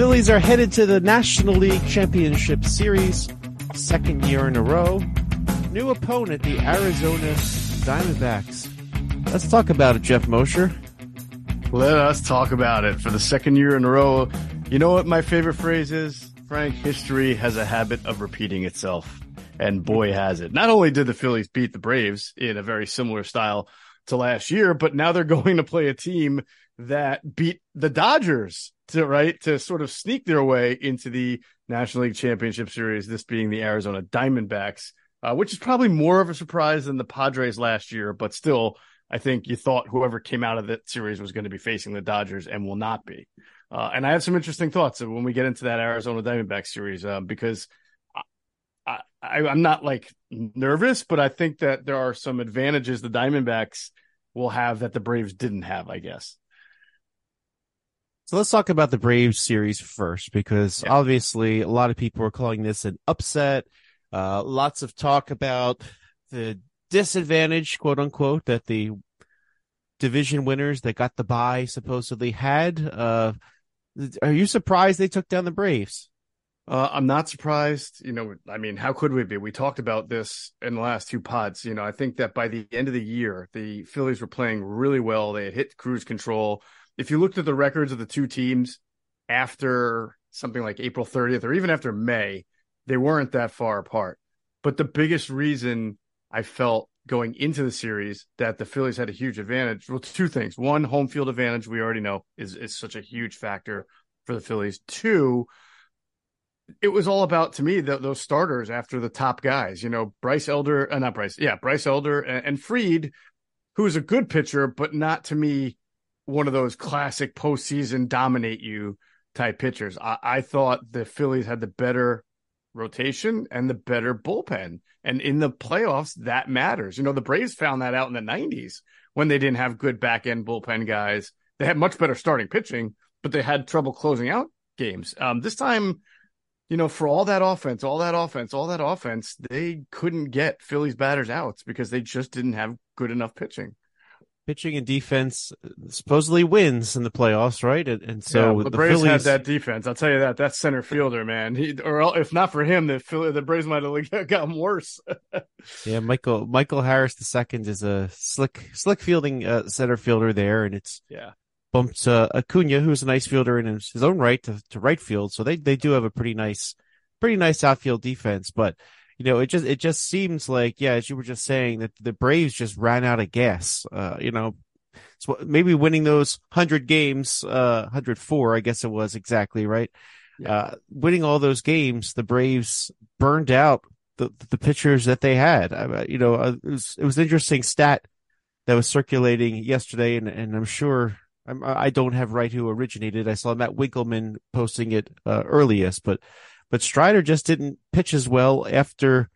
Phillies are headed to the National League Championship Series, second year in a row. New opponent, the Arizona Diamondbacks. Let's talk about it, Geoff Mosher. Let us talk about it for the second year in a row. You know what my favorite phrase is? Frank, history has a habit of repeating itself. And boy, has it. Not only did the Phillies beat the Braves in a very similar style to last year, but now they're going to play a team that beat the Dodgers to right to sort of sneak their way into the National League Championship Series. This being the Arizona Diamondbacks, uh, which is probably more of a surprise than the Padres last year, but still, I think you thought whoever came out of that series was going to be facing the Dodgers and will not be. Uh, and I have some interesting thoughts when we get into that Arizona Diamondbacks series uh, because I, I'm not like nervous, but I think that there are some advantages the Diamondbacks will have that the Braves didn't have, I guess. So let's talk about the Braves series first, because yeah. obviously a lot of people are calling this an upset. Uh, lots of talk about the disadvantage, quote unquote, that the division winners that got the bye supposedly had. Uh, are you surprised they took down the Braves? Uh, I'm not surprised. You know, I mean, how could we be? We talked about this in the last two pods. You know, I think that by the end of the year, the Phillies were playing really well. They had hit cruise control if you looked at the records of the two teams after something like April 30th or even after May, they weren't that far apart. But the biggest reason I felt going into the series that the Phillies had a huge advantage, well, two things. One, home field advantage, we already know is, is such a huge factor for the Phillies. Two, it was all about to me the, those starters after the top guys. You know, Bryce Elder, uh, not Bryce, yeah, Bryce Elder and, and Fried, who is a good pitcher, but not to me one of those classic postseason dominate you type pitchers. I, I thought the Phillies had the better rotation and the better bullpen. And in the playoffs, that matters. You know, the Braves found that out in the 90s when they didn't have good back end bullpen guys. They had much better starting pitching, but they had trouble closing out games. Um, this time, you know, for all that offense, all that offense, all that offense, they couldn't get Phillies batters outs because they just didn't have good enough pitching pitching and defense supposedly wins in the playoffs, right? And, and so yeah, the, the, Braves Phillies... had that defense. I'll tell you that. That center fielder, man. He, or if not for him, the the Braves might have gotten worse. yeah, Michael Michael Harris the second is a slick slick fielding uh, center fielder there, and it's yeah bumped uh, Acuna, who's a nice fielder in his, his own right, to, to right field. So they they do have a pretty nice pretty nice outfield defense, but you know, it just it just seems like yeah, as you were just saying that the Braves just ran out of gas. Uh, you know, so maybe winning those hundred games, uh, hundred four, I guess it was exactly right. Yeah. Uh, winning all those games, the Braves burned out the the pitchers that they had. I, you know, uh, it was it was an interesting stat that was circulating yesterday, and and I'm sure I'm, I don't have right who originated. I saw Matt Winkelman posting it uh, earliest, but but Strider just didn't pitch as well after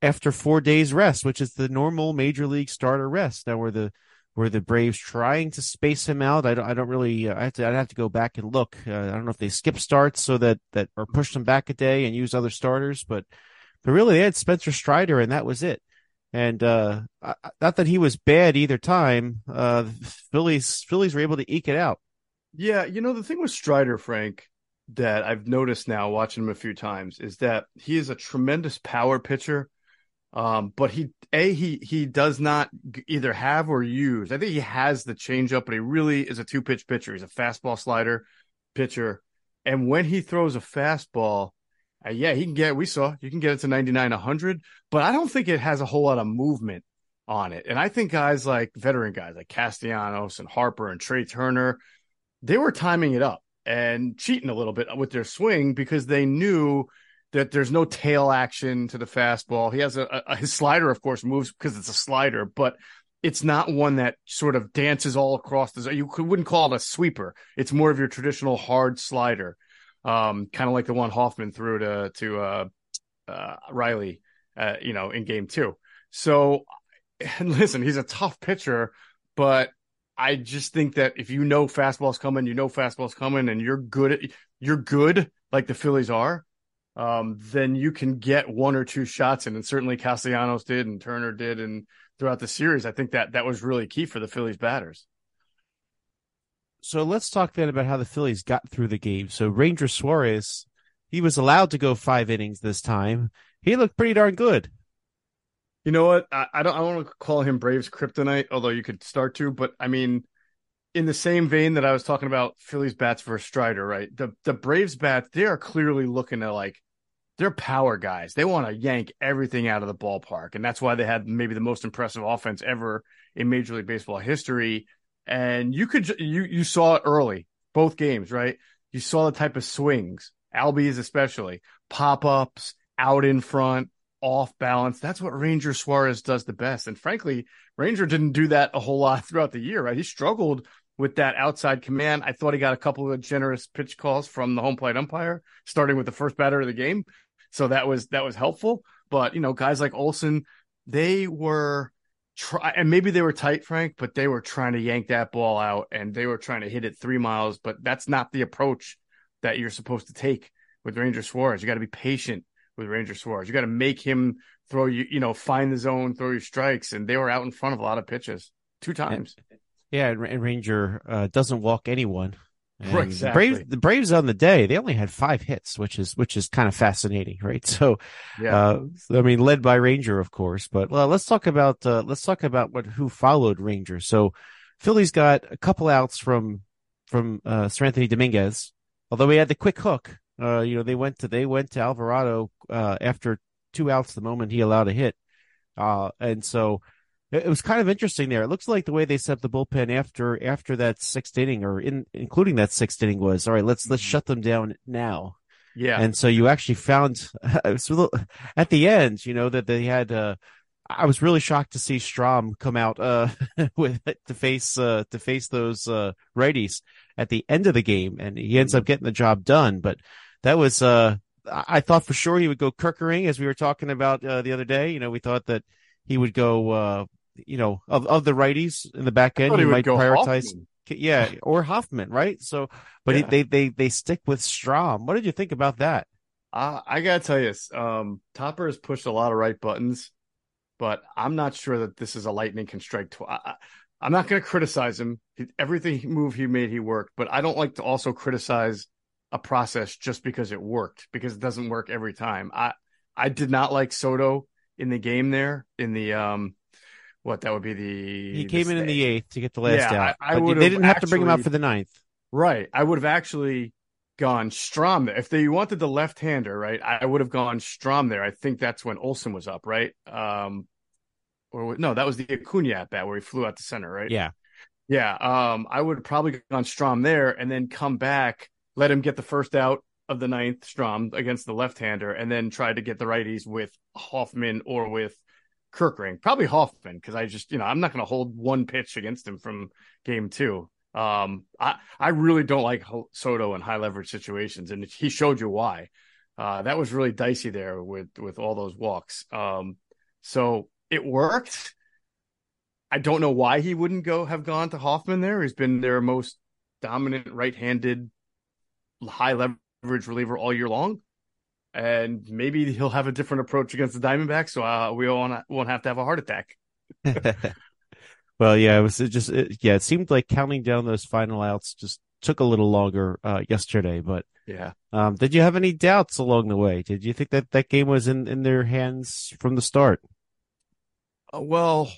after four days rest, which is the normal major league starter rest. Now, were the were the Braves trying to space him out? I don't. I don't really. Uh, I have to. I'd have to go back and look. Uh, I don't know if they skip starts so that that or push them back a day and use other starters, but but really they had Spencer Strider and that was it. And uh, not that he was bad either time. Uh, Phillies Phillies were able to eke it out. Yeah, you know the thing with Strider, Frank, that I've noticed now watching him a few times is that he is a tremendous power pitcher. Um, but he a he he does not either have or use. I think he has the changeup, but he really is a two pitch pitcher. He's a fastball slider pitcher, and when he throws a fastball, uh, yeah, he can get. We saw you can get it to 99, 100, but I don't think it has a whole lot of movement on it. And I think guys like veteran guys like Castellanos and Harper and Trey Turner, they were timing it up and cheating a little bit with their swing because they knew that there's no tail action to the fastball. He has a, a his slider, of course, moves because it's a slider, but it's not one that sort of dances all across the. You wouldn't call it a sweeper. It's more of your traditional hard slider, um, kind of like the one Hoffman threw to to uh, uh, Riley, uh, you know, in game two. So, listen, he's a tough pitcher, but I just think that if you know fastball's coming, you know fastball's coming, and you're good at you're good like the Phillies are, um, then you can get one or two shots in, and certainly Castellanos did, and Turner did, and throughout the series, I think that that was really key for the Phillies batters. so let's talk then about how the Phillies got through the game. So Ranger Suarez, he was allowed to go five innings this time. He looked pretty darn good. You know what? I, I don't. I want to call him Braves kryptonite, although you could start to. But I mean, in the same vein that I was talking about Phillies bats versus Strider, right? The the Braves bats, they are clearly looking to like they're power guys. They want to yank everything out of the ballpark, and that's why they had maybe the most impressive offense ever in Major League Baseball history. And you could you you saw it early, both games, right? You saw the type of swings, Albies especially, pop ups out in front, off balance. That's what Ranger Suarez does the best. And frankly, Ranger didn't do that a whole lot throughout the year, right? He struggled with that outside command. I thought he got a couple of generous pitch calls from the home plate umpire, starting with the first batter of the game. So that was that was helpful. But you know, guys like Olson, they were try and maybe they were tight, Frank, but they were trying to yank that ball out and they were trying to hit it three miles. But that's not the approach that you're supposed to take with Ranger Suarez. You got to be patient with Ranger Suarez. You got to make him throw you, you know, find the zone, throw your strikes, and they were out in front of a lot of pitches two times. Yeah, and Ranger uh, doesn't walk anyone. Right, exactly. The Braves, the Braves on the day, they only had five hits, which is which is kind of fascinating, right? So, yeah, uh, I mean, led by Ranger, of course. But well, let's talk about uh, let's talk about what who followed Ranger. So, Phillies got a couple outs from from uh, Seranthony Dominguez, although he had the quick hook uh, you know, they went to they went to Alvarado uh, after two outs the moment he allowed a hit, uh, and so it, it, was kind of interesting there. It looks like the way they set the bullpen after after that sixth inning, or in including that sixth inning, was all right. Let's let's mm-hmm. shut them down now. Yeah, and so you actually found at the end, you know, that they had. I was really shocked to see Strahm come out uh, with to face uh, to face those uh, righties at the end of the game, and he ends up mm-hmm. getting the job done. But that was uh, I thought for sure he would go Kerkering, as we were talking about uh, the other day. You know, we thought that he would go, uh, you know, of of the righties in the back end, he, might prioritize. Hoffman. Yeah, or Hoffman, right? So, but yeah. he, they they they stick with Strahm. What did you think about that? Uh, I gotta tell you, um, Topper has pushed a lot of right buttons, but I'm not sure that this is a lightning can strike. Tw- I, am not going to criticize him. He, everything move he made, he worked, but I don't like to also criticize a process just because it worked because it doesn't work every time. I I did not like Soto in the game there in the um what that would be the he came in in the eighth to get the last yeah, out. I, I they didn't have to bring him out for the ninth. Right. I would have actually gone Strahm there. If they wanted the left hander, right, I would have gone Strahm there. I think that's when Olson was up, right? Um or no, that was the Acuna at bat where he flew out to center, right? Yeah. Yeah. Um, I would probably gone Strahm there and then come back let him get the first out of the ninth Strahm against the left-hander, and then try to get the righties with Hoffman or with Kerkering. Probably Hoffman because I just you know I'm not going to hold one pitch against him from game two. Um, I I really don't like Soto in high leverage situations, and he showed you why. Uh, that was really dicey there with with all those walks. Um, so it worked. I don't know why he wouldn't go have gone to Hoffman there. He's been their most dominant right-handed high leverage reliever all year long. And maybe he'll have a different approach against the Diamondbacks, so uh, we won't won't have to have a heart attack. well, yeah, it was it just it, yeah. It seemed like counting down those final outs just took a little longer uh, yesterday, but yeah. Um, did you have any doubts along the way? Did you think that that game was in in their hands from the start? Uh, well,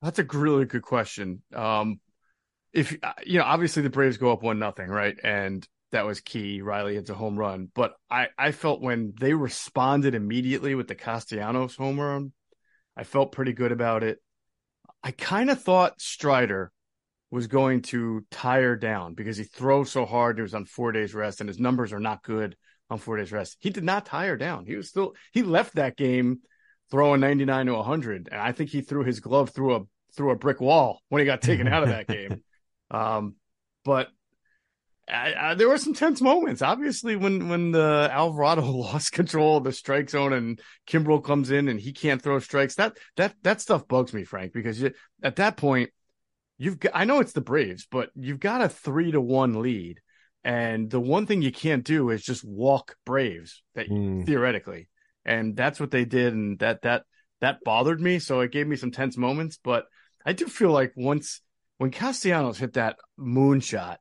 that's a really good question. Um, if uh, you know, obviously the Braves go up one nothing, right? And that was key. Riley hits a home run, but I I felt when they responded immediately with the Castellanos home run, I felt pretty good about it. I kind of thought Strider was going to tire down because he throws so hard. He was on four days rest, and his numbers are not good on four days rest. He did not tire down. He was still he left that game throwing 99 to 100, and I think he threw his glove through a through a brick wall when he got taken out of that game. Um, but I, I, there were some tense moments. Obviously, when when the Alvarado lost control of the strike zone and Kimbrel comes in and he can't throw strikes, that that that stuff bugs me, Frank, because you, at that point you've got, I know it's the Braves, but you've got a three to one lead, and the one thing you can't do is just walk Braves that mm. theoretically, and that's what they did, and that that that bothered me. So it gave me some tense moments, but I do feel like once when Castellanos hit that moonshot,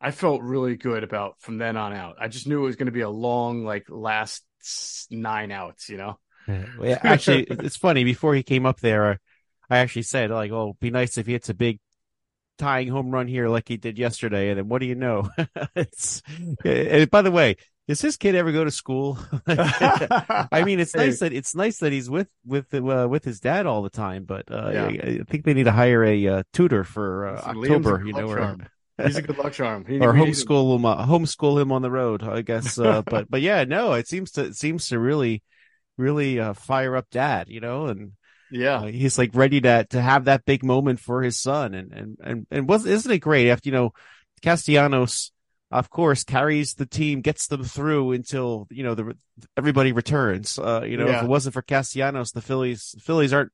I felt really good about from then on out. I just knew it was going to be a long, like last nine outs, you know? Yeah, actually, it's funny. Before he came up there, I actually said, like, oh, be nice if he hits a big tying home run here like he did yesterday. And then what do you know? it's, and by the way, does his kid ever go to school? I mean, it's nice that it's nice that he's with with uh, with his dad all the time, but uh, yeah. I, I, think they need to hire a uh, tutor for uh, October. You know, or, he's a good luck charm. or homeschool him, uh, homeschool him on the road, I guess. Uh, but but yeah, no, it seems to it seems to really really fire up dad, you know, and yeah, uh, he's like ready to to have that big moment for his son, and and and and was isn't it great after you know Castellanos, of course, carries the team, gets them through until you know the everybody returns. Uh, you know, yeah. if it wasn't for Castellanos, the Phillies Phillies aren't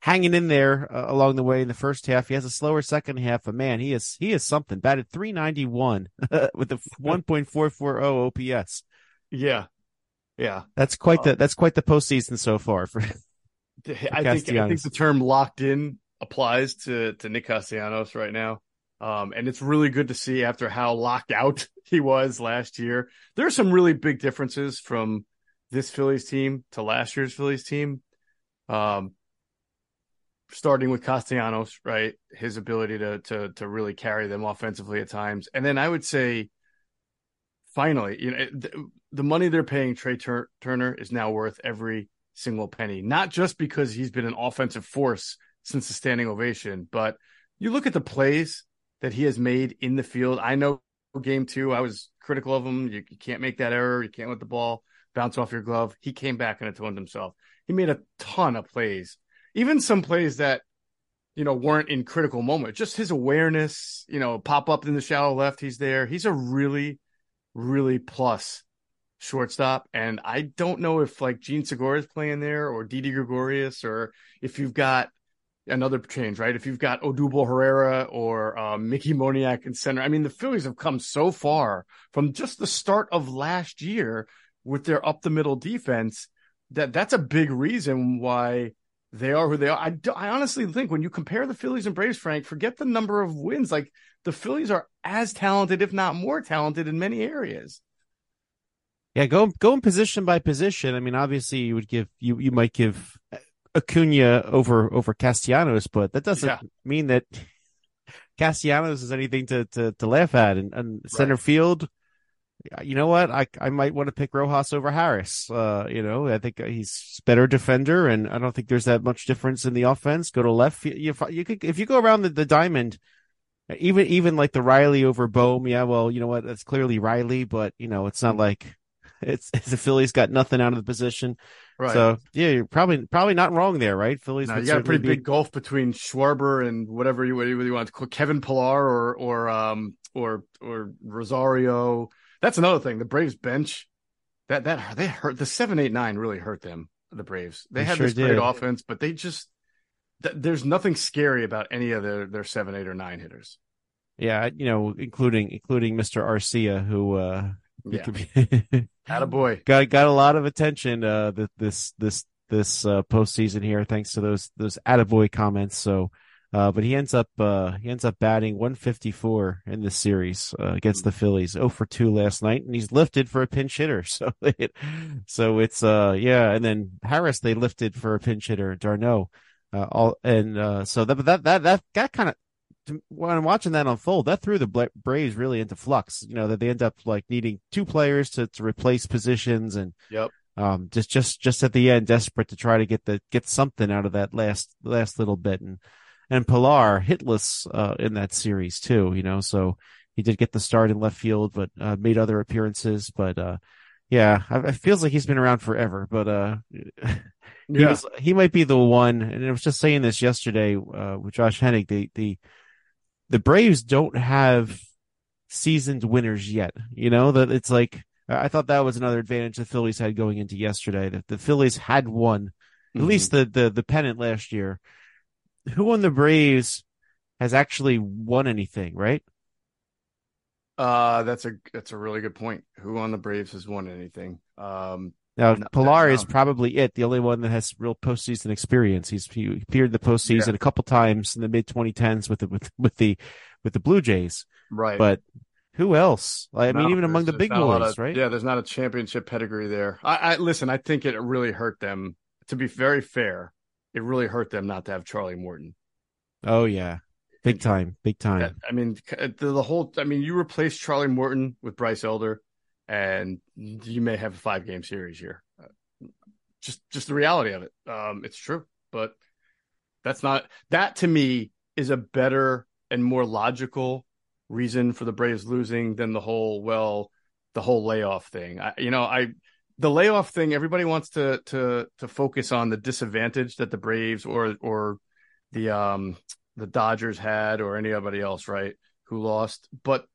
hanging in there uh, along the way in the first half. He has a slower second half, but man, he is he is something. Batted 391 with a 1.440 OPS. Yeah. Yeah. That's quite the that's quite the postseason so far for I think I think the term locked in applies to to Nick Castellanos right now. Um, and it's really good to see after how locked out he was last year. There are some really big differences from this Phillies team to last year's Phillies team. Um, starting with Castellanos, right? His ability to to to really carry them offensively at times, and then I would say, finally, you know, the, the money they're paying Trey Tur- Turner is now worth every single penny, not just because he's been an offensive force since the standing ovation, but you look at the plays that he has made in the field. I know game two, I was critical of him. You, you can't make that error. You can't let the ball bounce off your glove. He came back and atoned himself. He made a ton of plays, even some plays that, you know, weren't in critical moment. Just his awareness, you know, pop up in the shallow left. He's there. He's a really, really plus shortstop. And I don't know if like Jean Segura is playing there or Didi Gregorius or if you've got another change, right? If you've got Odubel Herrera or uh, Mickey Moniak in center. I mean, the Phillies have come so far from just the start of last year with their up the middle defense that that's a big reason why they are who they are. I, I honestly think when you compare the Phillies and Braves, Frank, forget the number of wins. Like the Phillies are as talented, if not more talented in many areas. Yeah, go go in position by position. I mean, obviously, you would give you you might give Acuna over over Castellanos, but that doesn't yeah. mean that Castellanos is anything to to, to laugh at. And, and center right. field, you know what? I I might want to pick Rojas over Harris. Uh, you know, I think he's better defender, and I don't think there's that much difference in the offense. Go to left, you you could if you go around the, the diamond. Even even like the Riley over Bohm, yeah. Well, you know what? That's clearly Riley, but you know it's not like it's, it's the Phillies got nothing out of the position. Right. So yeah, you're probably probably not wrong there, right? Phillies. No, you got a pretty be... big gulf between Schwarber and whatever you whatever you want to call Kevin Pillar or or um or or Rosario. That's another thing. The Braves bench that that they hurt the seven eight nine really hurt them. The Braves they, they had sure this great offense, but they just th- there's nothing scary about any of their their seven eight or nine hitters. Yeah, you know, including including Mr. Arcia, who uh yeah. Be... boy. got got a lot of attention uh this this this uh postseason here thanks to those those attaboy comments. So uh but he ends up uh he ends up batting 154 in this series uh, against the Phillies. 0 for 2 last night and he's lifted for a pinch hitter. So it so it's uh yeah, and then Harris they lifted for a pinch hitter, d'Arnaud. Uh, all and uh, so that that that that that kind of when I'm watching that unfold, that threw the Braves really into flux. You know that they end up like needing two players to, to replace positions, and yep, um, just just just at the end, desperate to try to get the get something out of that last last little bit, and and Pillar hitless uh, in that series too. You know, so he did get the start in left field, but uh, made other appearances. But uh, yeah, it feels like he's been around forever. But uh, he yeah. was he might be the one. And I was just saying this yesterday uh, with Josh Hennig. The the the Braves don't have seasoned winners yet. You know, that it's like, I thought that was another advantage the Phillies had going into yesterday, that the Phillies had won mm-hmm. at least the, the, the pennant last year. Who on the Braves has actually won anything, right? Uh, that's a, that's a really good point. Who on the Braves has won anything? Um, Now Pillar is probably it, the only one that has real postseason experience. He's he appeared in the postseason yeah. a couple times in the mid 2010s with the with, with the with the Blue Jays. Right. But who else? I no, mean, even among the big boys, of, right? Yeah, there's not a championship pedigree there. I, I listen. I think it really hurt them. To be very fair, it really hurt them not to have Charlie Morton. Oh yeah, big time, big time. I mean, the, the whole. I mean, you replaced Charlie Morton with Bryce Elder, and you may have a five game series here. Just, just the reality of it. Um, it's true, but that's not that to me is a better and more logical reason for the Braves losing than the whole well, the whole layoff thing. I, you know, I the layoff thing. Everybody wants to to to focus on the disadvantage that the Braves or or the um the Dodgers had or anybody else, right? Who lost, but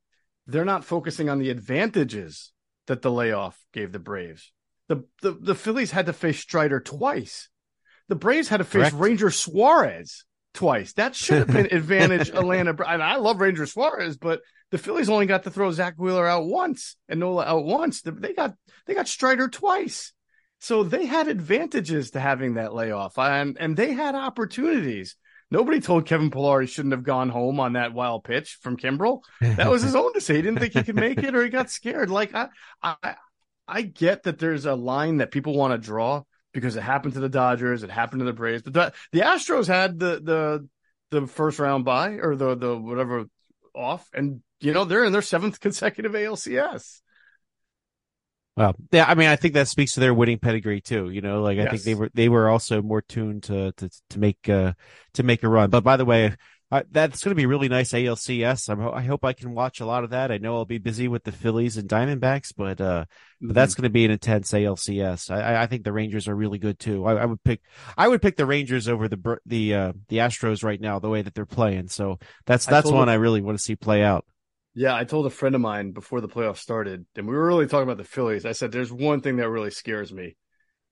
they're not focusing on the advantages that the layoff gave the Braves. The the, the Phillies had to face Strider twice. The Braves had to face Correct. Ranger Suarez twice. That should have been advantage Atlanta. And I love Ranger Suarez, but the Phillies only got to throw Zack Wheeler out once and Nola out once. They got they got Strider twice. So they had advantages to having that layoff and and they had opportunities. Nobody told Kevin Pillar he shouldn't have gone home on that wild pitch from Kimbrel. That was his own decision. He didn't think he could make it or he got scared. Like I I I get that there's a line that people want to draw, because it happened to the Dodgers, it happened to the Braves. but The the Astros had the the the first round bye or the the whatever off, and you know they're in their seventh consecutive ALCS. Well, yeah, I mean, I think that speaks to their winning pedigree too. You know, like I think they were they were also more tuned to to to make uh to make a run. But by the way, uh, that's going to be really nice ALCS. I'm, i hope I can watch a lot of that. I know I'll be busy with the Phillies and Diamondbacks, but uh, mm-hmm. but that's mm-hmm. going to be an intense ALCS. I, I think the Rangers are really good too. I, I, would pick I would pick the Rangers over the the uh, the Astros right now, the way that they're playing. So that's that's one I really want to see play out. Yeah, I told a friend of mine before the playoffs started, and we were really talking about the Phillies. I said, "There's one thing that really scares me,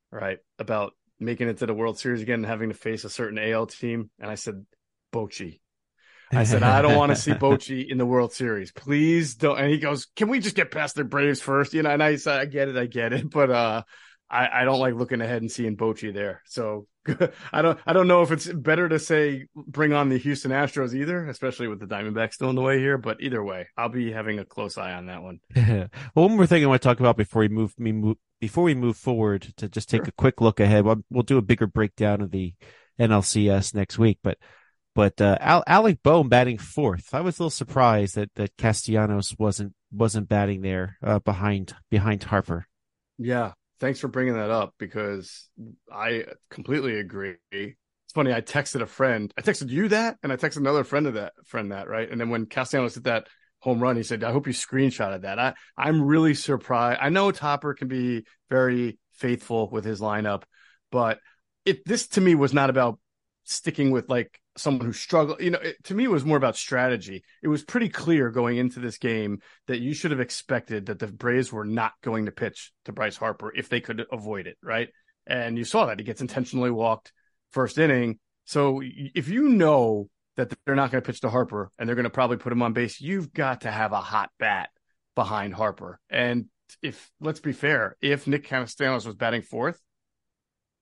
right, about making it to the World Series again and having to face a certain AL team." And I said, Bochy I said, I don't want to see Bochy in the World Series. Please don't. And he goes, Can we just get past the Braves first? You know, and I said, I get it, I get it. But uh I, I don't like looking ahead and seeing Bochy there. So I don't I don't know if it's better to say bring on the Houston Astros either, especially with the Diamondbacks still in the way here. But either way, I'll be having a close eye on that one. well, one more thing I want to talk about before we move me move, before we move forward to just take sure. a quick look ahead. We'll, we'll do a bigger breakdown of the NLCS next week, but but uh, Al- Alec Bohm batting fourth. I was a little surprised that that Castellanos wasn't wasn't batting there uh, behind behind Harper. Yeah, thanks for bringing that up because I completely agree. It's funny. I texted a friend. I texted you that, and I texted another friend of that friend that right. And then when Castellanos hit that home run, he said, "I hope you screenshotted that." I I'm really surprised. I know Topper can be very faithful with his lineup, but it this to me was not about sticking with like someone who struggled. You know, it, to me, it was more about strategy. It was pretty clear going into this game that you should have expected that the Braves were not going to pitch to Bryce Harper if they could avoid it, right? And you saw that he gets intentionally walked first inning. So if you know that they're not going to pitch to Harper and they're going to probably put him on base, you've got to have a hot bat behind Harper. And if let's be fair, if Nick Castellanos was batting fourth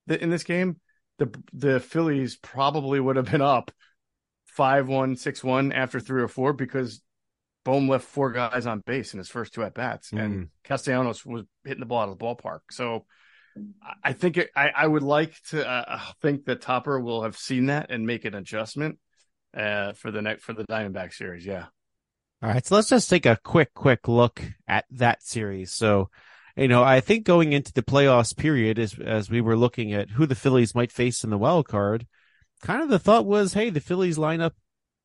in this game, the the Phillies probably would have been up five one six one after three or four because Bohm left four guys on base in his first two at bats, mm. and Castellanos was hitting the ball out of the ballpark. So I think it, I, I would like to uh, think that Topper will have seen that and make an adjustment uh, for the next for the Diamondback series. Yeah. All right, so let's just take a quick, quick look at that series. So you know, I think going into the playoffs period, as as we were looking at who the Phillies might face in the wild card, kind of the thought was, hey, the Phillies line up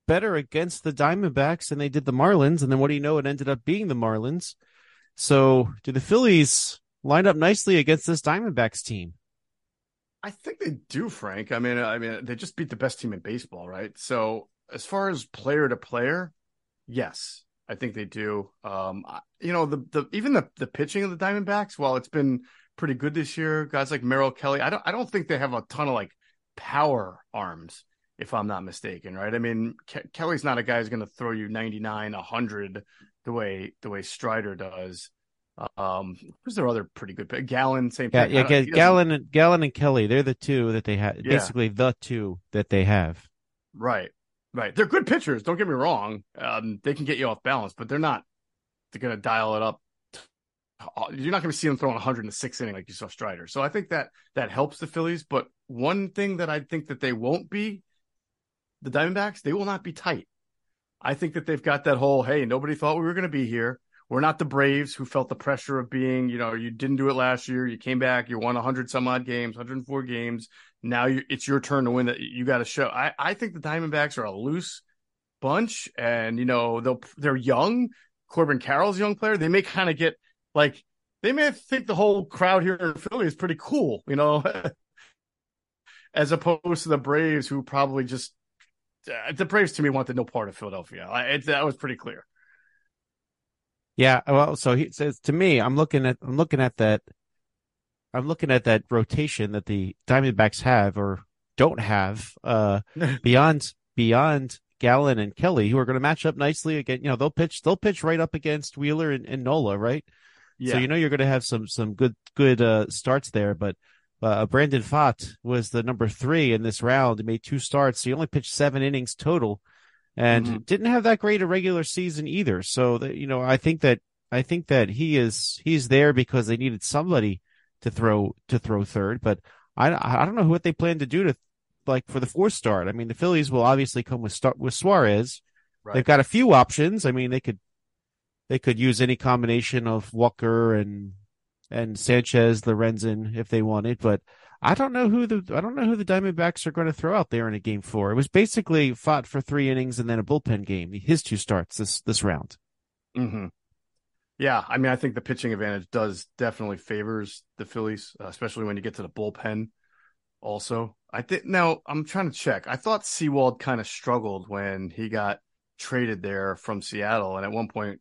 better against the Diamondbacks than they did the Marlins, and then what do you know? It ended up being the Marlins. So, do the Phillies line up nicely against this Diamondbacks team? I think they do, Frank. I mean, I mean, they just beat the best team in baseball, right? So, as far as player to player, yes, I think they do. Um, you know, the the even the the pitching of the Diamondbacks, while it's been pretty good this year, guys like Merrill Kelly, I don't I don't think they have a ton of like power arms, if I'm not mistaken, right? I mean, Ke- Kelly's not a guy who's going to throw you 99, 100 the way the way Strider does. Um, who's their other pretty good pick? Gallen, same Yeah, thing. yeah, I don't- Ga- he doesn't- Gallen and Gallen and Kelly, they're the two that they have. Yeah. Basically, the two that they have. Right, right. They're good pitchers. Don't get me wrong. Um, they can get you off balance, but they're not. They're going to dial it up. You're not going to see them throwing 106 inning like you saw Strider. So I think that that helps the Phillies. But one thing that I think that they won't be, the Diamondbacks, they will not be tight. I think that they've got that whole, hey, nobody thought we were going to be here. We're not the Braves who felt the pressure of being, you know, you didn't do it last year. You came back, you won 100 some odd games, 104 games. Now it's your turn to win that. You got to show. I, I think the Diamondbacks are a loose bunch and, you know, they'll, they're young. Corbin Carroll's a young player. They may kind of get like, they may think the whole crowd here in Philly is pretty cool, you know, as opposed to the Braves who probably just, uh, the Braves to me wanted no part of Philadelphia. I, it, that was pretty clear. Yeah, well, so he says to me, I'm looking at I'm looking at that I'm looking at that rotation that the Diamondbacks have or don't have uh beyond beyond Gallen and Kelly who are going to match up nicely again, you know, they'll pitch they'll pitch right up against Wheeler and, and Nola, right? Yeah. So you know you're going to have some some good good uh starts there, but uh, Brandon Pfaadt was the number 3 in this round. He made two starts. So He only pitched 7 innings total and Mhm. didn't have that great a regular season either. So that you know, I think that I think that he is he's there because they needed somebody to throw to throw third. But I I don't know what they plan to do to like for the fourth start. I mean, the Phillies will obviously come with start with Suarez. Right. They've got a few options. I mean, they could they could use any combination of Walker and and Sanchez, Lorenzen if they wanted, but I don't know who the I don't know who the Diamondbacks are going to throw out there in a game four. It was basically Pfaadt for three innings and then a bullpen game. His two starts this this round. hmm Yeah, I mean, I think the pitching advantage does definitely favors the Phillies, uh, especially when you get to the bullpen. Also, I think now I'm trying to check. I thought Sewald kind of struggled when he got traded there from Seattle, and at one point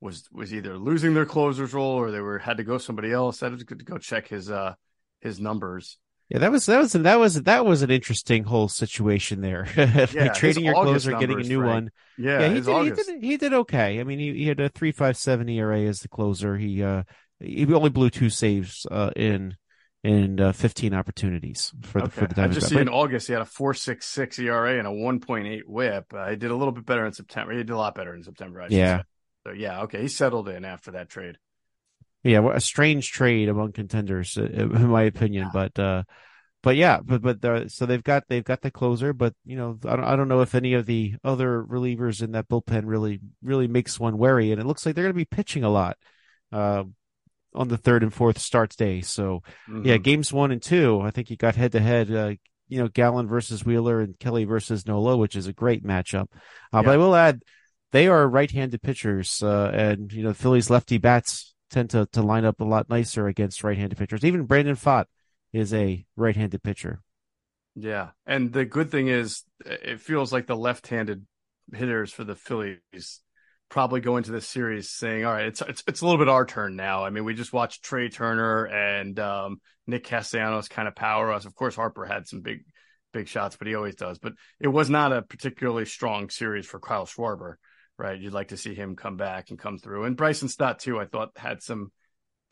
was was either losing their closer's role or they were had to go somebody else. I had to go check his uh his numbers. Yeah, that was that was that was that was an interesting whole situation there. Yeah, trading your August closer, getting a new Frank. one. Yeah, Yeah, he did, he did. He did okay. I mean, he, he had a three five seven ERA as the closer. He uh he only blew two saves uh in in uh, fifteen opportunities for the for the I just see in August he had a four six six ERA and a one point eight WHIP. Uh, he did a little bit better in September. He did a lot better in September. I Yeah. say. So yeah, okay, he settled in after that trade. Yeah, a strange trade among contenders, uh, in my opinion. But, uh, but yeah, but but the, so they've got they've got the closer, but you know, I don't, I don't know if any of the other relievers in that bullpen really really makes one wary, and it looks like they're going to be pitching a lot, uh, on the third and fourth starts day. So yeah, Mhm. games one and two, I think you got head to head. You know, Gallen versus Wheeler and Kelly versus Nola, which is a great matchup. Uh, But I will add, they are right-handed pitchers, uh, and you know, Phillies lefty bats tend to to line up a lot nicer against right-handed pitchers. Even Brandon Pfaadt is a right-handed pitcher. Yeah, and the good thing is, it feels like the left-handed hitters for the Phillies probably go into this series saying, "All right, it's it's it's a little bit our turn now." I mean, we just watched Trey Turner and um, Nick Castellanos kind of power us. Of course, Harper had some big big shots, but he always does. But it was not a particularly strong series for Kyle Schwarber, right? You'd like to see him come back and come through. And Bryson Stott too, I thought had some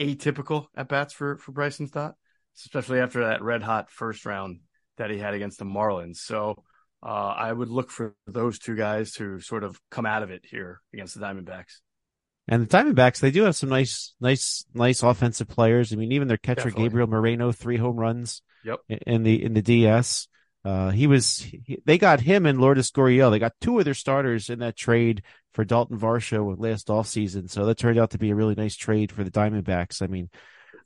atypical at bats for for Bryson Stott, especially after that red hot first round that he had against the Marlins. So uh, I would look for those two guys to sort of come out of it here against the Diamondbacks. And the Diamondbacks, they do have some nice, nice, nice offensive players. I mean, even their catcher Definitely. Gabriel Moreno, three home runs. Yep. in- the in the DS, uh, he was. He, they got him and Lourdes Gurriel. They got two of their starters in that trade for Dalton Varsho last offseason. So that turned out to be a really nice trade for the Diamondbacks. I mean,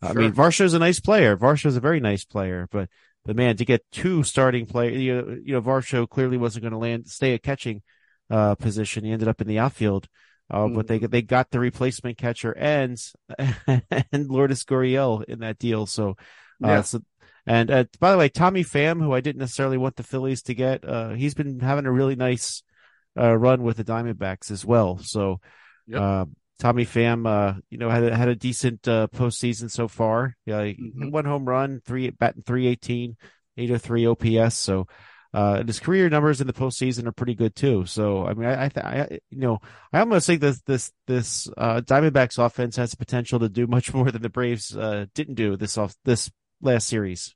I Sure. mean, Varsho's a nice player. Varsho's a very nice player, but but man, to get two starting players, you know, you know, Varsho clearly wasn't going to land stay at catching uh, position. He ended up in the outfield. Uh, but they they got the replacement catcher and and Lourdes Gurriel in that deal. So, uh, Yeah. so and uh, by the way, Tommy Pham, who I didn't necessarily want the Phillies to get, uh, he's been having a really nice uh, run with the Diamondbacks as well. So, Yep. uh, Tommy Pham, uh, you know, had a, had a decent uh, postseason so far. Yeah, Mhm. one home run, three batting three eighteen, eight oh three OPS. So, Uh, and his career numbers in the postseason are pretty good too. So, I mean, I, I, th- I you know, I almost think this, this, this, uh, Diamondbacks offense has the potential to do much more than the Braves, uh, didn't do this off this last series.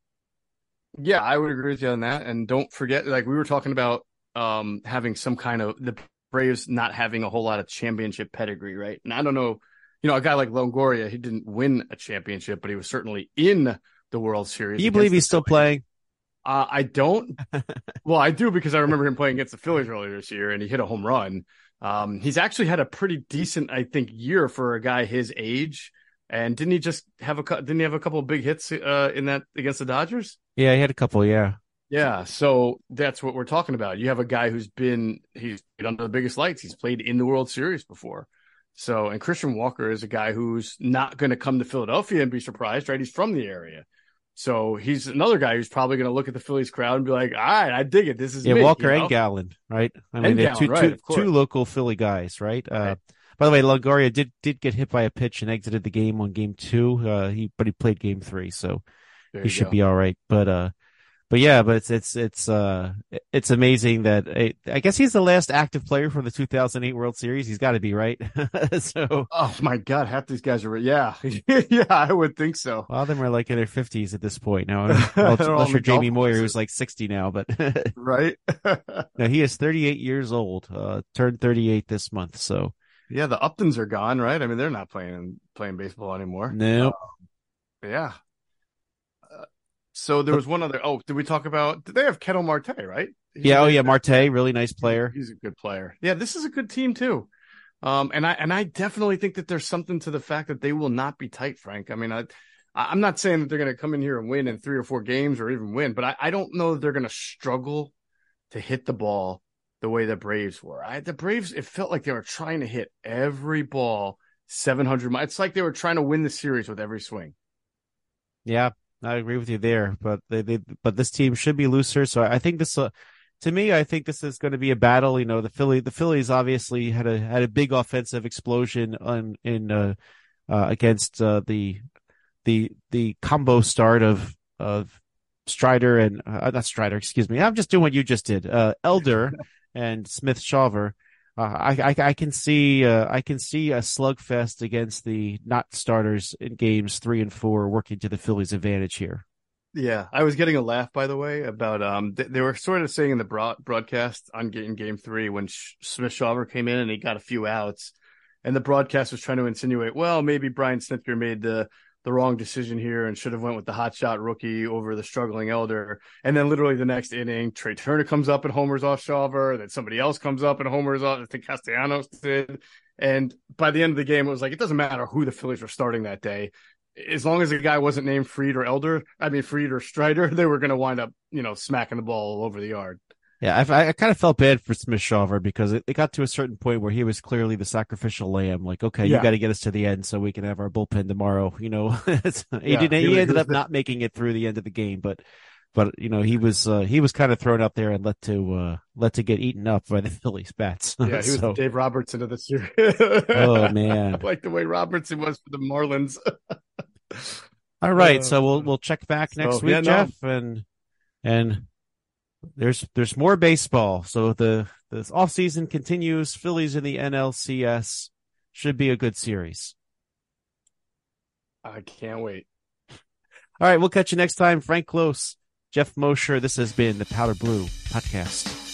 Yeah, I would agree with you on that. And don't forget, like we were talking about, um, having some kind of the Braves not having a whole lot of championship pedigree, right? And I don't know, you know, a guy like Longoria, he didn't win a championship, but he was certainly in the World Series. Do you believe he's still playing? Uh, I don't. well, I do because I remember him playing against the Phillies earlier this year, and he hit a home run. Um, he's actually had a pretty decent, I think, year for a guy his age. And didn't he just have a didn't he have a couple of big hits uh, in that against the Dodgers? Yeah, he had a couple. Yeah, yeah. So that's what we're talking about. You have a guy who's been he's been under the biggest lights. He's played in the World Series before. So, and Christian Walker is a guy who's not going to come to Philadelphia and be surprised, right? He's from the area. So he's another guy who's probably going to look at the Phillies crowd and be like, "All right, I dig it. This is yeah." me, Walker you know? and Gallen, right? I mean, two, right, two, two local Philly guys, right? Uh, Right. By the way, Longoria did did get hit by a pitch and exited the game on game two. Uh, he but he played game three, so he should go. be all right. But uh, but yeah, but it's it's it's uh it's amazing that eh, I guess he's the last active player from the 2008 World Series. He's got to be right. so Oh my God, half these guys are. Yeah, yeah, I would think so. a lot of them are like in their 50s at this point now. Unless, you're Jamie Moyer, who's like 60 now, but Right? no, he is 38 years old. Uh, turned 38 this month. So yeah, the Uptons are gone, right? I mean, they're not playing playing baseball anymore. no. Yeah. Uh, so there was one other. Oh, did we talk about? Did they have Ketel Marte? Right? He's Yeah, oh yeah, Marte, really nice player. He's a good player. Yeah, this is a good team too. Um, and I and I definitely think that there's something to the fact that they will not be tight, Frank. I mean, I I'm not saying that they're going to come in here and win in three or four games or even win, but I, I don't know that they're going to struggle to hit the ball the way the Braves were. I, the Braves, it felt like they were trying to hit every ball 700 miles. It's like they were trying to win the series with every swing. Yeah, I agree with you there. But they, they but this team should be looser. So I think this, uh, to me, I think this is going to be a battle. You know, the Philly, the Phillies obviously had a had a big offensive explosion on in uh, uh against uh, the the the combo start of of Strider and uh, not Strider, excuse me. I'm just doing what you just did. Uh, Elder and Smith-Shawver. Uh, I, I I can see uh, I can see a slugfest against the not starters in games three and four working to the Phillies' advantage here. Yeah, I was getting a laugh by the way about um th- they were sort of saying in the broad- broadcast on game game three when Sh- Smith-Shawver came in and he got a few outs, and the broadcast was trying to insinuate, well, maybe Brian Snitker made the the wrong decision here and should have went with the hot shot rookie over the struggling elder. And then literally the next inning, Trey Turner comes up and homers off Shawver. Then somebody else comes up and homers off. I think Castellanos did. And by the end of the game, it was like it doesn't matter who the Phillies were starting that day as long as the guy wasn't named Fried or Elder, I mean Fried or Strider, they were going to wind up, you know, smacking the ball all over the yard. Yeah, I, I kind of felt bad for Smith-Shawver because it, it got to a certain point where he was clearly the sacrificial lamb. Like, okay, you got to get us to the end so we can have our bullpen tomorrow. You know, It's- he Yeah, didn't. he He, ended up the- not making it through the end of the game, but but you know he was uh, he was kind of thrown up there and let to uh, let to get eaten up by the Phillies bats. Yeah, he was So- Dave Robertson of the series. oh man. I like the way Robertson was for the Marlins. All right, Uh, so we'll we'll check back next so, week, yeah, no. Geoff, and and there's there's more baseball. So the the off season continues. Phillies in the NLCS should be a good series. I can't wait. All right, we'll catch you next time. Frank Klose, Geoff Mosher. This has been the Powder Blue Podcast.